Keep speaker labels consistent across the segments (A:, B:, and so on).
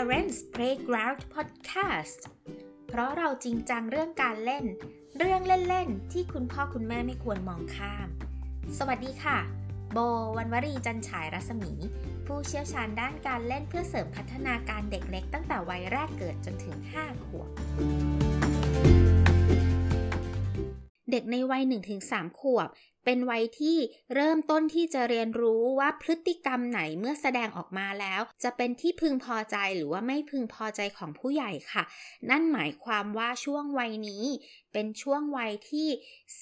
A: Parents Playground Podcast เพราะเราจริงจังเรื่องการเล่น เรื่องเล่นๆ ที่คุณพ่อคุณแม่ไม่ควรมองข้าม สวัสดีค่ะ โบวันวรีจันฉายรัศมี ผู้เชี่ยวชาญด้านการเล่นเพื่อเสริมพัฒนาการเด็กเล็กตั้งแต่วัยแรกเกิดจนถึง 5 ขวบ เด็กในวัย 1-3 ขวบ เป็นวัยที่เริ่มต้นที่จะเรียนรู้ว่าพฤติกรรมไหนเมื่อแสดงออกมาแล้ว จะเป็นที่พึงพอใจหรือว่าไม่พึงพอใจของผู้ใหญ่ค่ะ นั่นหมายความว่าช่วงวัยนี้เป็นช่วงวัยที่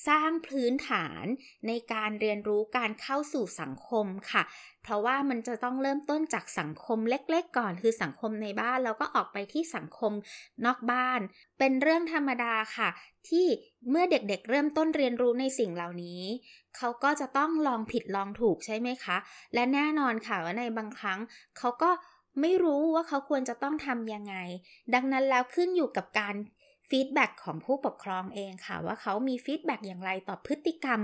A: สร้างพื้นฐานในการเรียนรู้การเข้าสู่สังคมค่ะ เพราะว่ามันจะต้องเริ่มต้นจากสังคมเล็กๆ ก่อน คือสังคมในบ้านแล้วก็ออกไปที่สังคมนอกบ้าน เป็นเรื่องธรรมดาค่ะ ที่เมื่อเด็กๆเริ่มต้นเรียนรู้ในสิ่งเหล่านี้ เขาก็จะต้องลองผิดลองถูกใช่ไหมคะ และแน่นอนค่ะว่าในบางครั้งเขาก็ไม่รู้ว่าเขาควรจะต้องทำยังไง ดังนั้นแล้วขึ้นอยู่กับการ feedback ของผู้ปกครองเองค่ะ ว่าเขามี feedback อย่างไรต่อพฤติกรรม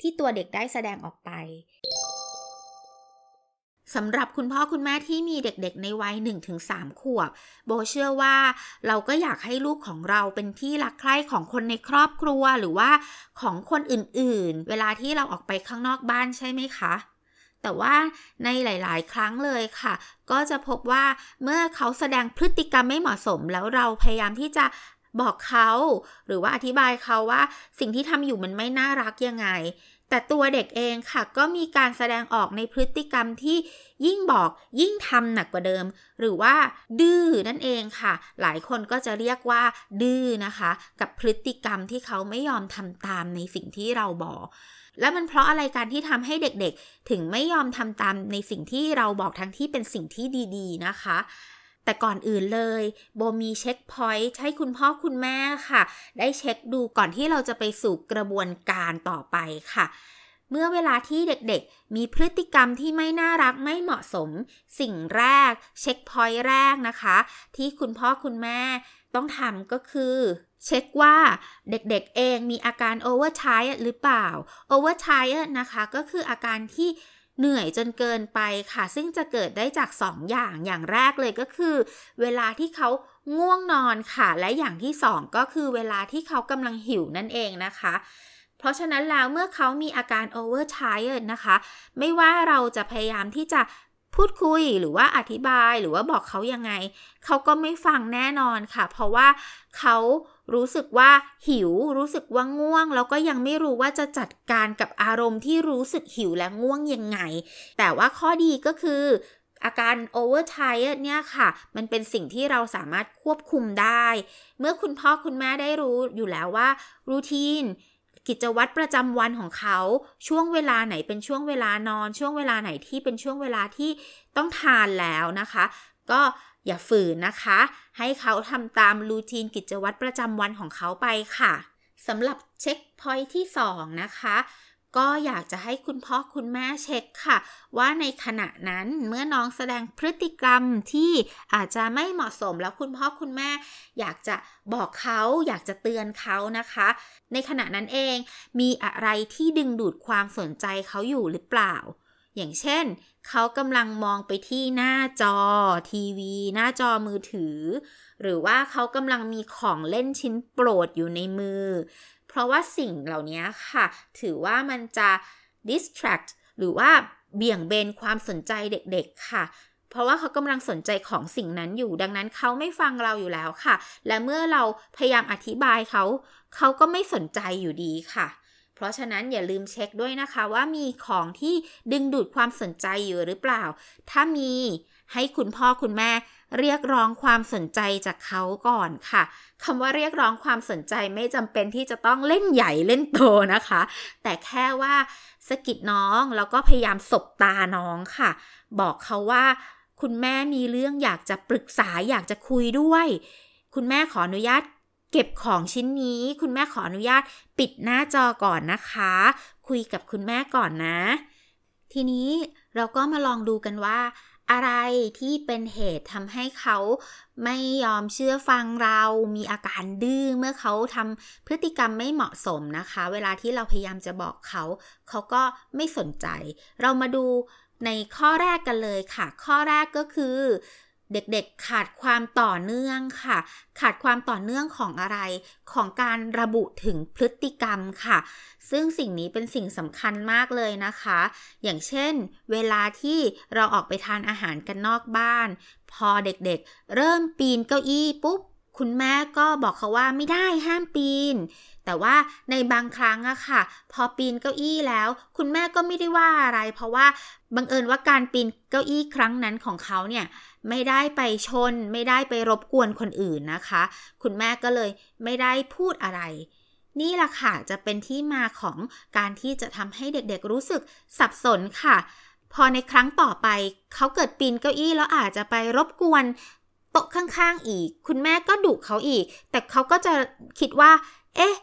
A: ที่ตัวเด็กได้แสดงออกไปสำหรับคุณพ่อคุณแม่ที่มีเด็กๆ ในวัย 1-3 ขวบ โบเชื่อว่าเราก็อยากให้ลูกของเราเป็นที่รักใคร่ของคนในครอบครัวหรือว่าของคนอื่นๆ เวลาที่เราออกไปข้างนอกบ้านใช่ไหมคะ แต่ว่าในหลายๆ ครั้งเลยค่ะ ก็จะพบว่าเมื่อเขาแสดงพฤติกรรมไม่เหมาะสม แล้วเราพยายามที่จะ บอกเขาหรือว่าอธิบายเขาว่าสิ่งที่ทำอยู่มันไม่น่ารักยังไง แต่ตัวเด็กเองค่ะ ก็มีการแสดงออกในพฤติกรรมที่ยิ่งบอกยิ่งทำหนักกว่าเดิม หรือว่า ดื้อนั่นเองค่ะ หลายคนก็จะเรียกว่า ดื้อนะคะ กับพฤติกรรมที่เขาไม่ยอมทำตามในสิ่งที่เราบอกแล้วมันเพราะอะไรการที่ทำให้เด็กๆ ถึงไม่ยอมทำตามในสิ่งที่เราบอกทั้งที่เป็นสิ่งที่ดี ๆ นะคะ แต่ก่อนอื่นเลย โบมีเช็คพอยต์ให้คุณพ่อคุณแม่ค่ะ ได้เช็คดูก่อนที่เราจะไปสู่กระบวนการต่อไปค่ะ เมื่อเวลาที่เด็กๆ มีพฤติกรรมที่ไม่น่ารักไม่เหมาะสม สิ่งแรก เช็คพอยต์แรกนะคะ ที่คุณพ่อคุณแม่ต้องทำก็คือ เช็คว่าเด็กๆเองมีอาการ overtired หรือเปล่า overtired นะคะ ก็คืออาการที่ เหนื่อยจนเกินไปค่ะ ซึ่งจะเกิดได้จาก 2 อย่างอย่างแรกเลยก็คือ เวลาที่เขาง่วงนอนค่ะ และอย่างที่ 2 ก็คือเวลาที่เขากำลังหิวนั่นเองนะคะ เพราะฉะนั้นแล้วเมื่อเขามีอาการ overtired นะคะ ไม่ว่าเราจะพยายามที่จะพูดคุยหรือว่าอธิบายหรือว่าบอกเขายังไง เขาก็ไม่ฟังแน่นอนค่ะ เพราะว่าเขา รู้สึกว่าหิว รู้สึกว่าง่วง แล้วก็ยังไม่รู้ว่าจะจัดการกับอารมณ์ที่รู้สึกหิวและง่วงยังไง แต่ว่าข้อดีก็คืออาการ overtired เนี่ยค่ะ มันเป็นสิ่งที่เราสามารถควบคุมได้ เมื่อคุณพ่อคุณแม่ได้รู้อยู่แล้วว่ารูทีนกิจวัตรประจำวันของเขา ช่วงเวลาไหนเป็นช่วงเวลานอน ช่วงเวลาไหนที่เป็นช่วงเวลาที่ต้องทานแล้วนะคะ ก็ อย่าฝืนนะคะ ให้เขาทำตามรูทีนกิจวัตรประจำวันของเขาไปค่ะสำหรับเช็คพอยท์ที่ 2 นะคะก็อยากจะให้คุณพ่อคุณแม่เช็คค่ะ ว่าในขณะนั้นเมื่อน้องแสดงพฤติกรรมที่อาจจะไม่เหมาะสมแล้วคุณพ่อคุณแม่ อยากจะบอกเขาอยากจะเตือนเขานะคะ ในขณะนั้นเองมีอะไรที่ดึงดูดความสนใจเขาอยู่หรือเปล่า อย่างเช่น เขากำลังมองไปที่หน้าจอทีวี หน้าจอมือถือ หรือว่าเขากำลังมีของเล่นชิ้นโปรดอยู่ในมือ เพราะว่าสิ่งเหล่านี้ค่ะ ถือว่ามันจะ distract หรือว่าเบี่ยงเบนความสนใจเด็กๆค่ะ เพราะว่าเขากำลังสนใจของสิ่งนั้นอยู่ ดังนั้นเขาไม่ฟังเราอยู่แล้วค่ะ และเมื่อเราพยายามอธิบายเขา เขาก็ไม่สนใจอยู่ดีค่ะ เพราะฉะนั้นอย่าลืมเช็คด้วยนะคะว่ามีของที่ดึงดูดความสนใจอยู่หรือเปล่า ถ้ามีให้คุณพ่อคุณแม่เรียกร้องความสนใจจากเขาก่อนค่ะคำว่าเรียกร้องความสนใจไม่จำเป็นที่จะต้องเล่นใหญ่เล่นโตนะคะ แต่แค่ว่าสกิดน้องแล้วก็พยายามสบตาน้องค่ะ บอกเขาว่า คุณแม่มีเรื่องอยากจะปรึกษาอยากจะคุยด้วย คุณแม่ขออนุญาต เก็บของชิ้นนี้ คุณแม่ขออนุญาตปิดหน้าจอก่อนนะคะ คุยกับคุณแม่ก่อนนะ ทีนี้เราก็มาลองดูกันว่า อะไรที่เป็นเหตุทำให้เขาไม่ยอมเชื่อฟังเรา มีอาการดื้อเมื่อเขาทำพฤติกรรมไม่เหมาะสมนะคะ เวลาที่เราพยายามจะบอกเขา เขาก็ไม่สนใจ เรามาดูในข้อแรกกันเลยค่ะ ข้อแรกก็คือ เด็กๆขาดความต่อเนื่องค่ะ ขาดความต่อเนื่องของอะไร ของการระบุถึงพฤติกรรมค่ะ ซึ่งสิ่งนี้เป็นสิ่งสำคัญมากเลยนะคะ อย่างเช่น เวลาที่เราออกไปทานอาหารกันนอกบ้าน พอเด็กๆ เริ่มปีนเก้าอี้ปุ๊บ คุณแม่ก็บอกเขาว่าไม่ได้ห้ามปีน แต่ว่าในบางครั้งอะค่ะ พอปีนเก้าอี้แล้ว คุณแม่ก็ไม่ได้ว่าอะไร เพราะว่าบังเอิญว่าการปีนเก้าอี้ครั้งนั้นของเขาเนี่ยไม่ได้ไปชน ไม่ได้ไปรบกวนคนอื่นนะคะ คุณแม่ก็เลยไม่ได้พูดอะไร นี่แหละค่ะจะเป็นที่มาของการที่จะทำให้เด็กๆรู้สึกสับสนค่ะพอในครั้งต่อไปเขาเกิดปีนเก้าอี้แล้วอาจจะไปรบกวน ต๊ะข้างๆอีก คุณแม่ก็ดุเขาอีก แต่เขาก็จะคิดว่า เอ๊ะ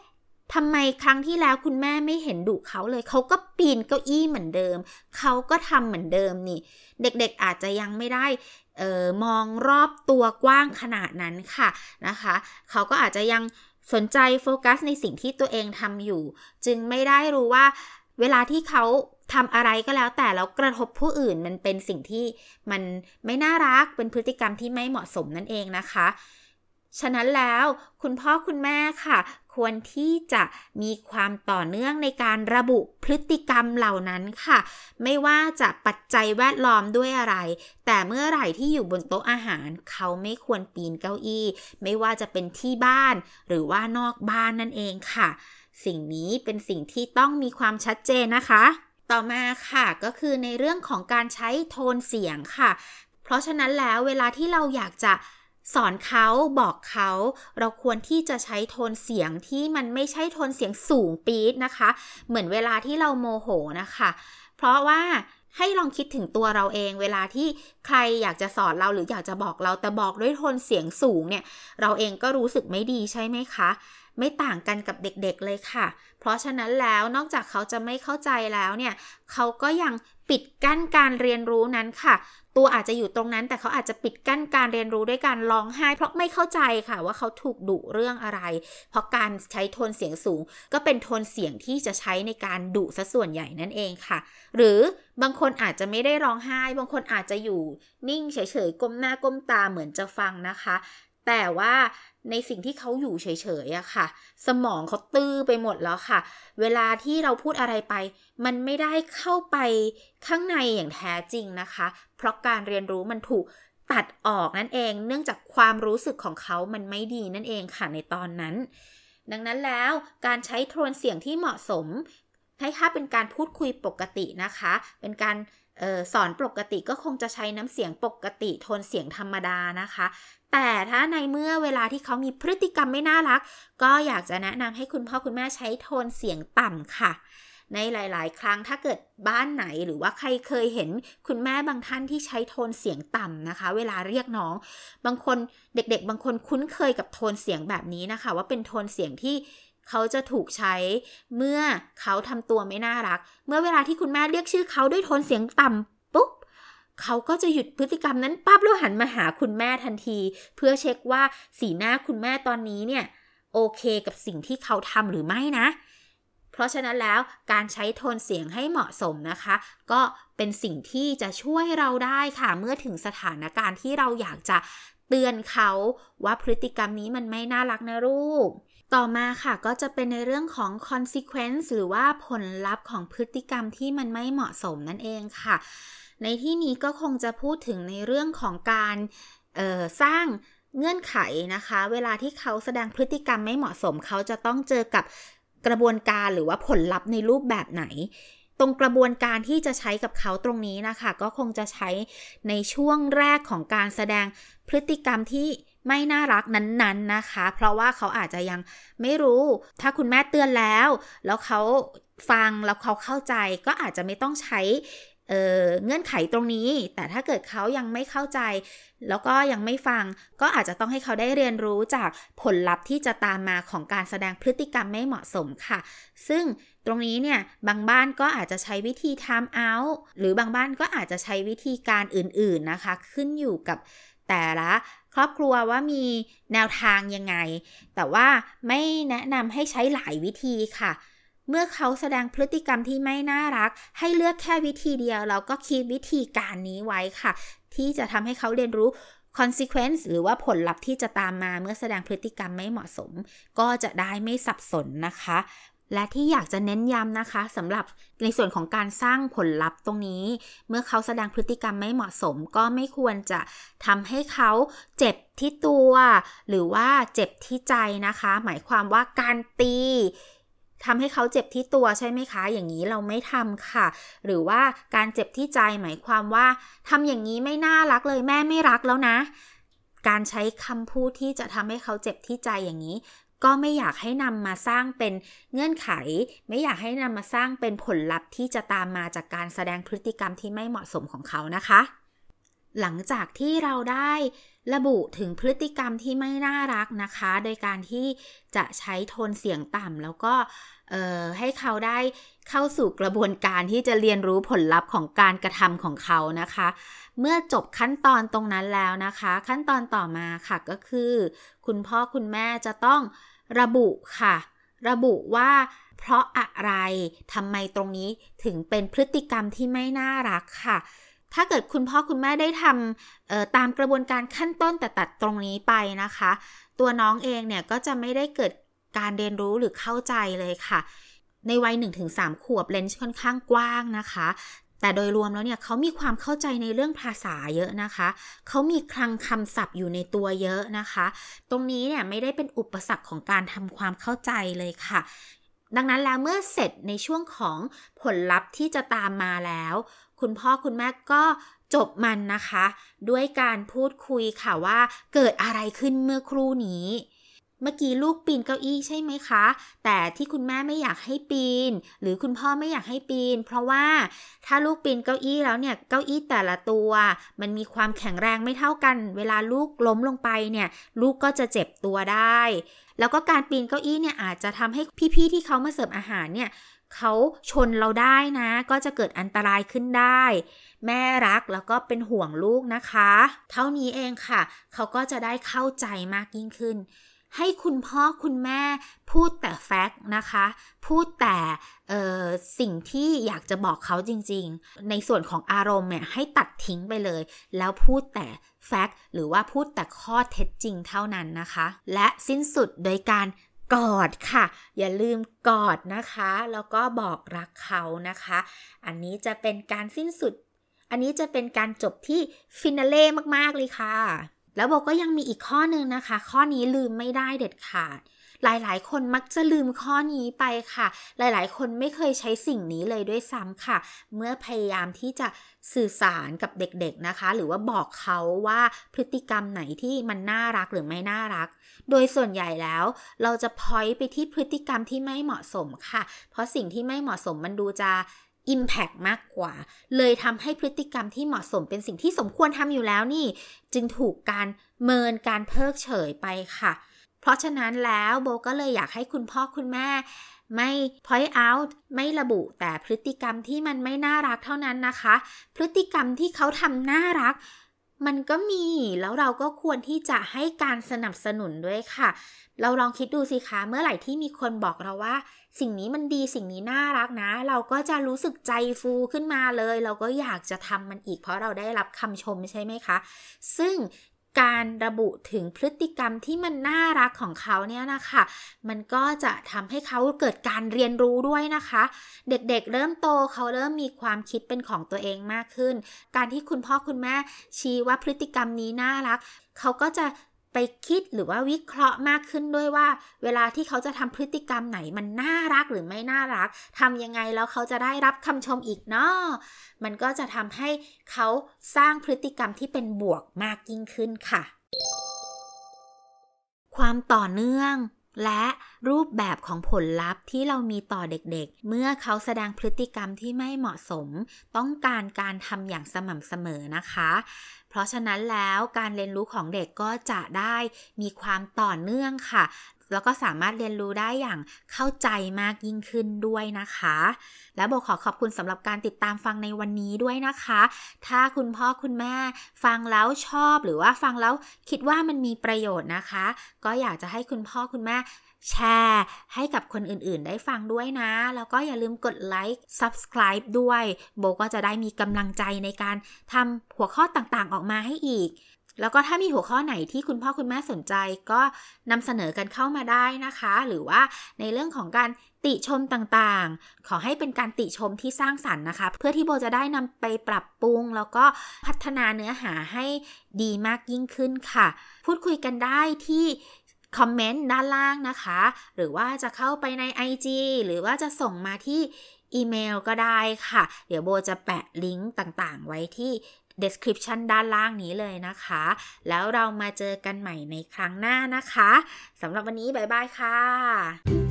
A: ทำไมครั้งที่แล้วคุณแม่ไม่เห็นดุเขาเลย เขาก็ปีนเก้าอี้เหมือนเดิม เขาก็ทำเหมือนเดิมนี่ เด็กๆอาจจะยังไม่ได้ออมองรอบตัวกว้างขนาดนั้นค่ะนะคะ เขาก็อาจจะยังสนใจโฟกัสในสิ่งที่ตัวเองทำอยู่ จึงไม่ได้รู้ว่าเวลาที่เขา ทำอะไรก็แล้วแต่แล้วกระทบผู้อื่นมันเป็นสิ่งที่มันไม่น่ารักเป็นพฤติกรรมที่ไม่เหมาะสมนั่นเองนะคะ ฉะนั้นแล้วคุณพ่อคุณแม่ค่ะ ควรที่จะมีความต่อเนื่องในการระบุพฤติกรรมเหล่านั้นค่ะ ไม่ว่าจะปัจจัยแวดล้อมด้วยอะไร แต่เมื่อไหร่ที่อยู่บนโต๊ะอาหาร เขาไม่ควรปีนเก้าอี้ ไม่ว่าจะเป็นที่บ้าน หรือว่านอกบ้านนั่นเองค่ะ สิ่งนี้เป็นสิ่งที่ต้องมีความชัดเจนนะคะ ต่อมาค่ะก็คือในเรื่องของการใช้โทนเสียงค่ะ เพราะฉะนั้นแล้วเวลาที่เราอยากจะสอนเขาบอกเขา เราควรที่จะใช้โทนเสียงที่มันไม่ใช่โทนเสียงสูงปี๊ดนะคะ เหมือนเวลาที่เราโมโหนะคะ เพราะว่าให้ลองคิดถึงตัวเราเอง เวลาที่ใครอยากจะสอนเราหรืออยากจะบอกเราแต่บอกด้วยโทนเสียงสูงเนี่ย เราเองก็รู้สึกไม่ดีใช่ไหมคะ ไม่ต่างกันกับเด็กๆเลยค่ะ เพราะฉะนั้นแล้วนอกจากเขาจะไม่เข้าใจแล้วเนี่ยเขาก็ยังปิดกั้นการเรียนรู้นั้นค่ะ ตัวอาจจะอยู่ตรงนั้น แต่เขาอาจจะปิดกั้นการเรียนรู้ด้วยการร้องไห้ เพราะไม่เข้าใจค่ะว่าเขาถูกดุเรื่องอะไร เพราะการใช้โทนเสียงสูง ก็เป็นโทนเสียงที่จะใช้ในการดุซะส่วนใหญ่นั่นเองค่ะ หรือบางคนอาจจะไม่ได้ร้องไห้ บางคนอาจจะอยู่นิ่งเฉยๆก้มหน้าก้มตาเหมือนจะฟังนะคะ แต่ว่าในสิ่งที่เขาอยู่เฉยๆอะค่ะ สมองเขาตื้อไปหมดแล้วค่ะ เวลาที่เราพูดอะไรไป มันไม่ได้เข้าไปข้างในอย่างแท้จริงนะคะ เพราะการเรียนรู้มันถูกตัดออกนั่นเอง เนื่องจากความรู้สึกของเขามันไม่ดีนั่นเองค่ะในตอนนั้น ดังนั้นแล้วการใช้โทนเสียงที่เหมาะสมให้ค่าเป็นการพูดคุยปกตินะคะ เป็นการ ออสอนปกติก็คงจะใช้น้ำเสียงปกติโทนเสียงธรรมดานะคะ แต่ถ้าในเมื่อเวลาที่เขามีพฤติกรรมไม่น่ารัก ก็อยากจะแนะนำให้คุณพ่อคุณแม่ใช้โทนเสียงต่ำค่ะ ในหลาย ๆ ครั้งถ้าเกิดบ้านไหนหรือว่าใครเคยเห็นคุณแม่บางท่านที่ใช้โทนเสียงต่ำนะคะ เวลาเรียกน้อง บางคนเด็ก ๆ บางคนคุ้นเคยกับโทนเสียงแบบนี้นะคะ ว่าเป็นโทนเสียงที่ เขาจะถูกใช้เมื่อเขาทำตัวไม่น่ารัก เมื่อเวลาที่คุณแม่เรียกชื่อเขาด้วยโทนเสียงต่ำปุ๊บเขาก็จะหยุดพฤติกรรมนั้นปั๊บแล้วหันมาหาคุณแม่ทันที เพื่อเช็คว่าสีหน้าคุณแม่ตอนนี้เนี่ยโอเคกับสิ่งที่เขาทำหรือไม่นะ เพราะฉะนั้นแล้วการใช้โทนเสียงให้เหมาะสมนะคะ ก็เป็นสิ่งที่จะช่วยเราได้ค่ะ เมื่อถึงสถานการณ์ที่เราอยากจะ เตือนเขาว่าพฤติกรรมนี้มันไม่น่ารักนะลูก ต่อมาค่ะก็จะเป็นในเรื่องของ consequence หรือว่าผลลัพธ์ของพฤติกรรมที่มันไม่เหมาะสมนั่นเองค่ะ ในที่นี้ก็คงจะพูดถึงในเรื่องของการสร้างเงื่อนไขนะคะ เวลาที่เขาแสดงพฤติกรรมไม่เหมาะสม เขาจะต้องเจอกับกระบวนการหรือว่าผลลัพธ์ในรูปแบบไหน ตรงกระบวนการที่จะใช้กับเขาตรงนี้นะคะ ก็คงจะใช้ในช่วงแรกของการแสดง พฤติกรรมที่ไม่น่ารักนั้นๆนนนะคะ เพราะว่าเขาอาจจะยังไม่รู้ ถ้าคุณแม่เตือนแล้ว แล้วเขาฟังแล้วเขาเข้าใจก็อาจจะไม่ต้องใช้เเงื่อนไขตรงนี้ แต่ถ้าเกิดเขายังไม่เข้าใจ แล้วก็ยังไม่ฟัง ก็อาจจะต้องให้เขาได้เรียนรู้จากผลลัพธ์ที่จะตามมาของการแสดงพฤติกรรมไม่เหมาะสมค่ะ ซึ่งตรงนี้เนี่ย บางบ้านก็อาจจะใช้วิธี time out หรือบางบ้านก็อาจจะใช้วิธีการอื่นๆนะคะ ขึ้นอยู่กับ แต่ละครอบครัวว่ามีแนวทางยังไง แต่ว่าไม่แนะนำให้ใช้หลายวิธีค่ะ เมื่อเขาแสดงพฤติกรรมที่ไม่น่ารัก ให้เลือกแค่วิธีเดียว เราก็คิดวิธีการนี้ไว้ค่ะ ที่จะทำให้เขาเรียนรู้ consequence หรือว่าผลลัพธ์ที่จะตามมาเมื่อแสดงพฤติกรรมไม่เหมาะสม ก็จะได้ไม่สับสนนะคะ และที่อยากจะเน้นย้ำนะคะสำหรับในส่วนของการสร้างผลลัพธ์ตรงนี้ เมื่อเขาแสดงพฤติกรรมไม่เหมาะสม ก็ไม่ควรจะทำให้เขาเจ็บที่ตัว หรือว่าเจ็บที่ใจนะคะ หมายความว่าการตีทำให้เขาเจ็บที่ตัวใช่ไหมคะ อย่างนี้เราไม่ทำค่ะ หรือว่าการเจ็บที่ใจหมายความว่าทำอย่างนี้ไม่น่ารักเลยแม่ไม่รักแล้วนะ การใช้คำพูดที่จะทำให้เขาเจ็บที่ใจอย่างนี้ ก็ไม่อยากให้นำมาสร้างเป็นเงื่อนไข ไม่อยากให้นำมาสร้างเป็นผลลัพธ์ที่จะตามมาจากการแสดงพฤติกรรมที่ไม่เหมาะสมของเขานะคะ หลังจากที่เราได้ระบุถึงพฤติกรรมที่ไม่น่ารักนะคะ โดยการที่จะใช้โทนเสียงต่ำแล้วก็ให้เขาได้เข้าสู่กระบวนการที่จะเรียนรู้ผลลัพธ์ของการกระทำของเขานะคะ เมื่อจบขั้นตอนตรงนั้นแล้วนะคะ ขั้นตอนต่อมาค่ะก็คือ คุณพ่อคุณแม่จะต้อง ระบุค่ะ ระบุว่า เพราะอะไรทำไมตรงนี้ถึงเป็นพฤติกรรมที่ไม่น่ารักค่ะ ถ้าเกิดคุณพ่อคุณแม่ได้ทำตามกระบวนการขั้นต้นแต่ตัดตรงนี้ไปนะคะ ตัวน้องเองเนี่ยก็จะไม่ได้เกิดการเรียนรู้หรือเข้าใจเลยค่ะในวัย 1-3 ขวบเลนส์ค่อนข้างกว้างนะคะ แต่โดยรวมแล้วเนี่ยเขามีความเข้าใจในเรื่องภาษาเยอะนะคะ เขามีคลังคำศัพท์อยู่ในตัวเยอะนะคะ ตรงนี้เนี่ยไม่ได้เป็นอุปสรรคของการทำความเข้าใจเลยค่ะ ดังนั้นแล้วเมื่อเสร็จในช่วงของผลลัพธ์ที่จะตามมาแล้ว คุณพ่อคุณแม่ก็จบมันนะคะ ด้วยการพูดคุยค่ะว่าเกิดอะไรขึ้นเมื่อครู่นี้ เมื่อกี้ลูกปีนเก้าอี้ใช่ไหมคะ แต่ที่คุณแม่ไม่อยากให้ปีน หรือคุณพ่อไม่อยากให้ปีน เพราะว่าถ้าลูกปีนเก้าอี้แล้วเนี่ยเก้าอี้แต่ละตัว มันมีความแข็งแรงไม่เท่ากัน เวลาลูกล้มลงไปเนี่ยลูกก็จะเจ็บตัวได้ แล้วก็การปีนเก้าอี้เนี่ยอาจจะทำให้พี่ๆที่เขามาเสิร์ฟอาหารเนี่ยเขาชนเราได้นะ ก็จะเกิดอันตรายขึ้นได้ แม่รักแล้วก็เป็นห่วงลูกนะคะ เท่านี้เองค่ะ เขาก็จะได้เข้าใจมากยิ่งขึ้น ให้คุณพ่อคุณแม่พูดแต่แฟกต์นะคะ พูดแต่สิ่งที่อยากจะบอกเขาจริง ๆ ในส่วนของอารมณ์เนี่ยให้ตัดทิ้งไปเลย แล้วพูดแต่แฟกต์หรือว่าพูดแต่ข้อเท็จจริงเท่านั้นนะคะ และสิ้นสุดโดยการกอดค่ะ อย่าลืมกอดนะคะ แล้วก็บอกรักเขานะคะ อันนี้จะเป็นการสิ้นสุด อันนี้จะเป็นการจบที่ฟินาเล่มากๆเลยค่ะ แล้วโบก็ยังมีอีกข้อหนึ่งนะคะ ข้อนี้ลืมไม่ได้เด็ดขาด หลายๆ คนมักจะลืมข้อนี้ไปค่ะ หลายๆ คนไม่เคยใช้สิ่งนี้เลยด้วยซ้ำค่ะ เมื่อพยายามที่จะสื่อสารกับเด็กๆนะคะ หรือว่าบอกเขาว่าพฤติกรรมไหนที่มันน่ารักหรือไม่น่ารัก โดยส่วนใหญ่แล้วเราจะพอยไปที่พฤติกรรมที่ไม่เหมาะสมค่ะ เพราะสิ่งที่ไม่เหมาะสมมันดูจะ Impact มากกว่า เลยทำให้พฤติกรรมที่เหมาะสมเป็นสิ่งที่สมควรทำอยู่แล้วนี่ จึงถูกการเมินการเพิกเฉยไปค่ะ เพราะฉะนั้นแล้วโบก็เลยอยากให้คุณพ่อคุณแม่ไม่ point out ไม่ระบุแต่พฤติกรรมที่มันไม่น่ารักเท่านั้นนะคะ พฤติกรรมที่เขาทำน่ารัก มันก็มีแล้วเราก็ควรที่จะให้การสนับสนุนด้วยค่ะ เราลองคิดดูสิคะเมื่อไหร่ที่มีคนบอกเราว่า สิ่งนี้มันดีสิ่งนี้น่ารักนะ เราก็จะรู้สึกใจฟูขึ้นมาเลย เราก็อยากจะทำมันอีกเพราะเราได้รับคำชมใช่ไหมคะ ซึ่ง การระบุถึงพฤติกรรมที่มันน่ารักของเขาเนี่ยนะคะ มันก็จะทำให้เขาเกิดการเรียนรู้ด้วยนะคะ เด็กๆเเริ่มโตเขาเริ่มมีความคิดเป็นของตัวเองมากขึ้น การที่คุณพ่อคุณแม่ชี้ว่าพฤติกรรมนี้น่ารัก เขาก็จะ ไปคิดหรือว่าวิเคราะห์มากขึ้นด้วยว่า เวลาที่เขาจะทำพฤติกรรมไหนมันน่ารักหรือไม่น่ารักทำยังไงแล้วเขาจะได้รับคำชมอีกเนาะมันก็จะทำให้เขาสร้างพฤติกรรมที่เป็นบวกมากยิ่งขึ้นค่ะ ความต่อเนื่องและรูปแบบของผลลัพธ์ที่เรามีต่อเด็กๆ เมื่อเขาแสดงพฤติกรรมที่ไม่เหมาะสม ต้องการการทำอย่างสม่ำเสมอนะคะ เพราะฉะนั้นแล้วการเรียนรู้ของเด็กก็จะได้มีความต่อเนื่องค่ะ แล้วก็สามารถเรียนรู้ได้อย่างเข้าใจมากยิ่งขึ้นด้วยนะคะ และโบขอขอบคุณสำหรับการติดตามฟังในวันนี้ด้วยนะคะ ถ้าคุณพ่อคุณแม่ฟังแล้วชอบหรือว่าฟังแล้วคิดว่ามันมีประโยชน์นะคะ ก็อยากจะให้คุณพ่อคุณแม่ แชร์ให้กับคนอื่นๆ ได้ฟังด้วยนะ แล้วก็อย่าลืมกดไลค์ subscribe ด้วย โบก็จะได้มีกำลังใจในการทำหัวข้อต่างๆออกมาให้อีก แล้วก็ถ้ามีหัวข้อไหนที่คุณพ่อคุณแม่สนใจก็นำเสนอกันเข้ามาได้นะคะ หรือว่าในเรื่องของการติชมต่างๆ ขอให้เป็นการติชมที่สร้างสรรค์นะคะ เพื่อที่โบจะได้นำไปปรับปรุง แล้วก็พัฒนาเนื้อหาให้ดีมากยิ่งขึ้นค่ะ พูดคุยกันได้ที่ คอมเมนต์ด้านล่างนะคะ หรือว่าจะเข้าไปใน IG หรือว่าจะส่งมาที่อีเมลก็ได้ค่ะ เดี๋ยวโบจะแปะลิงก์ต่างๆ ไว้ที่ description ด้านล่างนี้เลยนะคะ แล้วเรามาเจอกันใหม่ในครั้งหน้านะคะสำหรับวันนี้ บ๊ายบายค่ะ